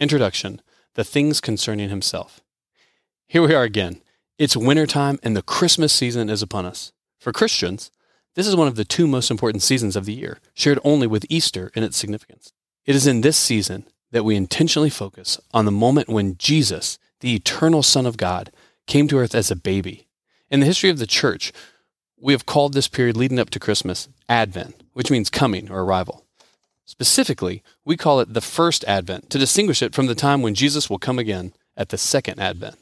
Introduction The Things Concerning Himself. Here we are again. It's wintertime and the Christmas season is upon us. For Christians, this is one of the two most important seasons of the year, shared only with Easter in its significance. It is in this season that we intentionally focus on the moment when Jesus, the eternal Son of God, came to earth as a baby. In the history of the church, we have called this period leading up to Christmas Advent, which means coming or arrival. Specifically, we call it the first advent to distinguish it from the time when Jesus will come again at the second advent.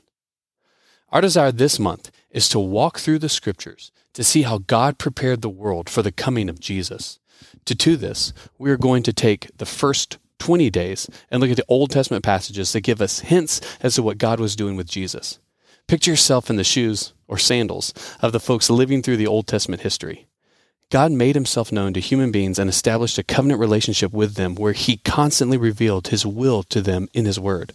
Our desire this month is to walk through the scriptures to see how God prepared the world for the coming of Jesus. To do this, we are going to take the first 20 days and look at the Old Testament passages that give us hints as to what God was doing with Jesus. Picture yourself in the shoes or sandals of the folks living through the Old Testament history. God made himself known to human beings and established a covenant relationship with them where he constantly revealed his will to them in his word.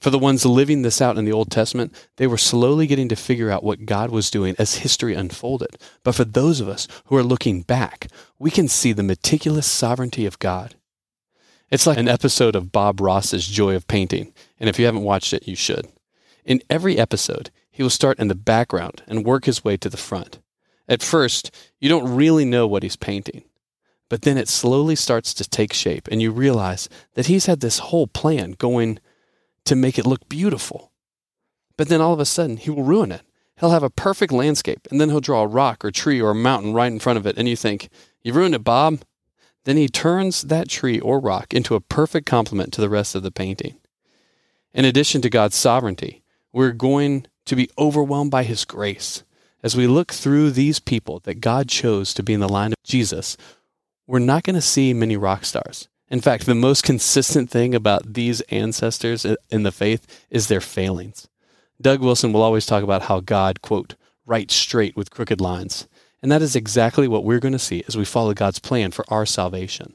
For the ones living this out in the Old Testament, they were slowly getting to figure out what God was doing as history unfolded. But for those of us who are looking back, we can see the meticulous sovereignty of God. It's like an episode of Bob Ross's Joy of Painting, and if you haven't watched it, you should. In every episode, he will start in the background and work his way to the front. At first, you don't really know what he's painting. But then it slowly starts to take shape, and you realize that he's had this whole plan going to make it look beautiful. But then all of a sudden, he will ruin it. He'll have a perfect landscape, and then he'll draw a rock or tree or a mountain right in front of it, and you think, You ruined it, Bob. Then he turns that tree or rock into a perfect complement to the rest of the painting. In addition to God's sovereignty, we're going to be overwhelmed by his grace as we look through these people that God chose to be in the line of Jesus, we're not going to see many rock stars. In fact, the most consistent thing about these ancestors in the faith is their failings. Doug Wilson will always talk about how God, quote, writes straight with crooked lines. And that is exactly what we're going to see as we follow God's plan for our salvation.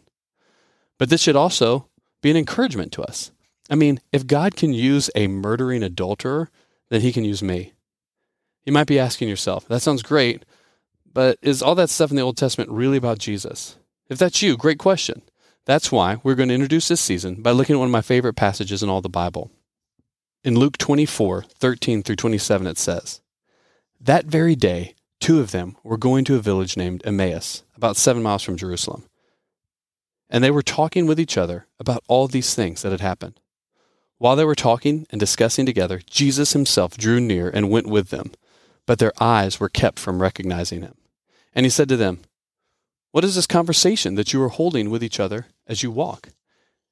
But this should also be an encouragement to us. I mean, if God can use a murdering adulterer, then he can use me. You might be asking yourself, that sounds great, but is all that stuff in the Old Testament really about Jesus? If that's you, great question. That's why we're going to introduce this season by looking at one of my favorite passages in all the Bible. In Luke 24, 13 through 27, it says, That very day, two of them were going to a village named Emmaus, about seven miles from Jerusalem. And they were talking with each other about all these things that had happened. While they were talking and discussing together, Jesus himself drew near and went with them but their eyes were kept from recognizing him. And he said to them, What is this conversation that you are holding with each other as you walk?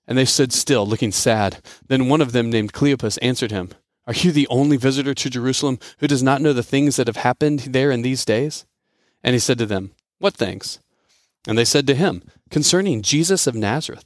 And they stood still, looking sad. Then one of them, named Cleopas, answered him, Are you the only visitor to Jerusalem who does not know the things that have happened there in these days? And he said to them, What things? And they said to him, Concerning Jesus of Nazareth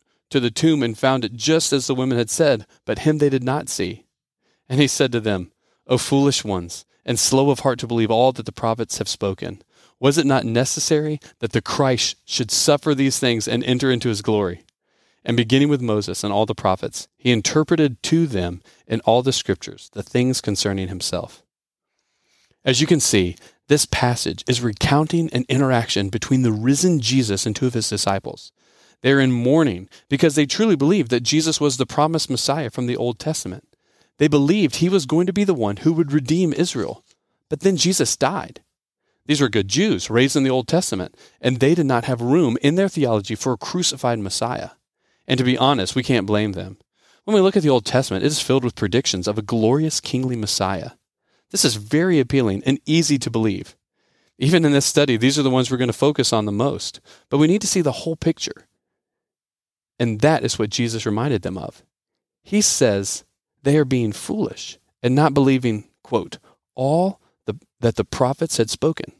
to the tomb and found it just as the women had said, but him they did not see. And he said to them, O foolish ones, and slow of heart to believe all that the prophets have spoken. Was it not necessary that the Christ should suffer these things and enter into his glory? And beginning with Moses and all the prophets, he interpreted to them in all the scriptures the things concerning himself. As you can see, this passage is recounting an interaction between the risen Jesus and two of his disciples. They're in mourning because they truly believed that Jesus was the promised Messiah from the Old Testament. They believed he was going to be the one who would redeem Israel. But then Jesus died. These were good Jews raised in the Old Testament, and they did not have room in their theology for a crucified Messiah. And to be honest, we can't blame them. When we look at the Old Testament, it is filled with predictions of a glorious kingly Messiah. This is very appealing and easy to believe. Even in this study, these are the ones we're going to focus on the most. But we need to see the whole picture. And that is what Jesus reminded them of. He says they are being foolish and not believing, quote, all the, that the prophets had spoken.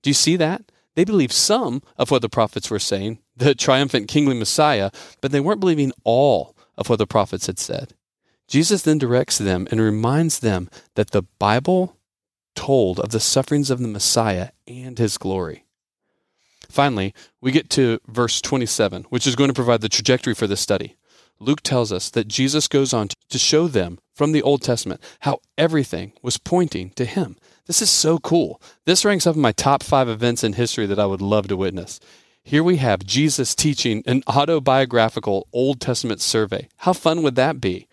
Do you see that? They believed some of what the prophets were saying, the triumphant kingly Messiah, but they weren't believing all of what the prophets had said. Jesus then directs them and reminds them that the Bible told of the sufferings of the Messiah and his glory. Finally, we get to verse 27, which is going to provide the trajectory for this study. Luke tells us that Jesus goes on to show them from the Old Testament how everything was pointing to him. This is so cool. This ranks up in my top five events in history that I would love to witness. Here we have Jesus teaching an autobiographical Old Testament survey. How fun would that be?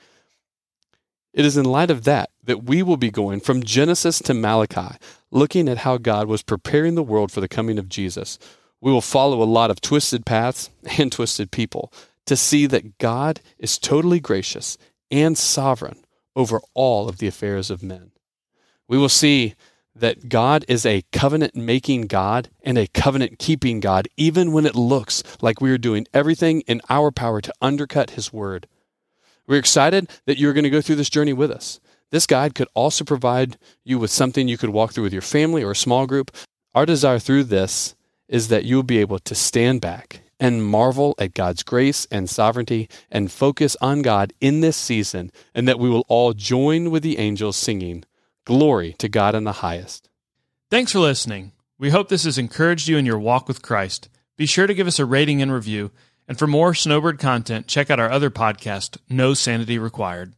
It is in light of that that we will be going from Genesis to Malachi, looking at how God was preparing the world for the coming of Jesus. We will follow a lot of twisted paths and twisted people to see that God is totally gracious and sovereign over all of the affairs of men. We will see that God is a covenant making God and a covenant keeping God, even when it looks like we are doing everything in our power to undercut His word. We're excited that you're going to go through this journey with us. This guide could also provide you with something you could walk through with your family or a small group. Our desire through this is that you'll be able to stand back and marvel at God's grace and sovereignty and focus on God in this season, and that we will all join with the angels singing, Glory to God in the highest. Thanks for listening. We hope this has encouraged you in your walk with Christ. Be sure to give us a rating and review and for more Snowbird content, check out our other podcast, No Sanity Required.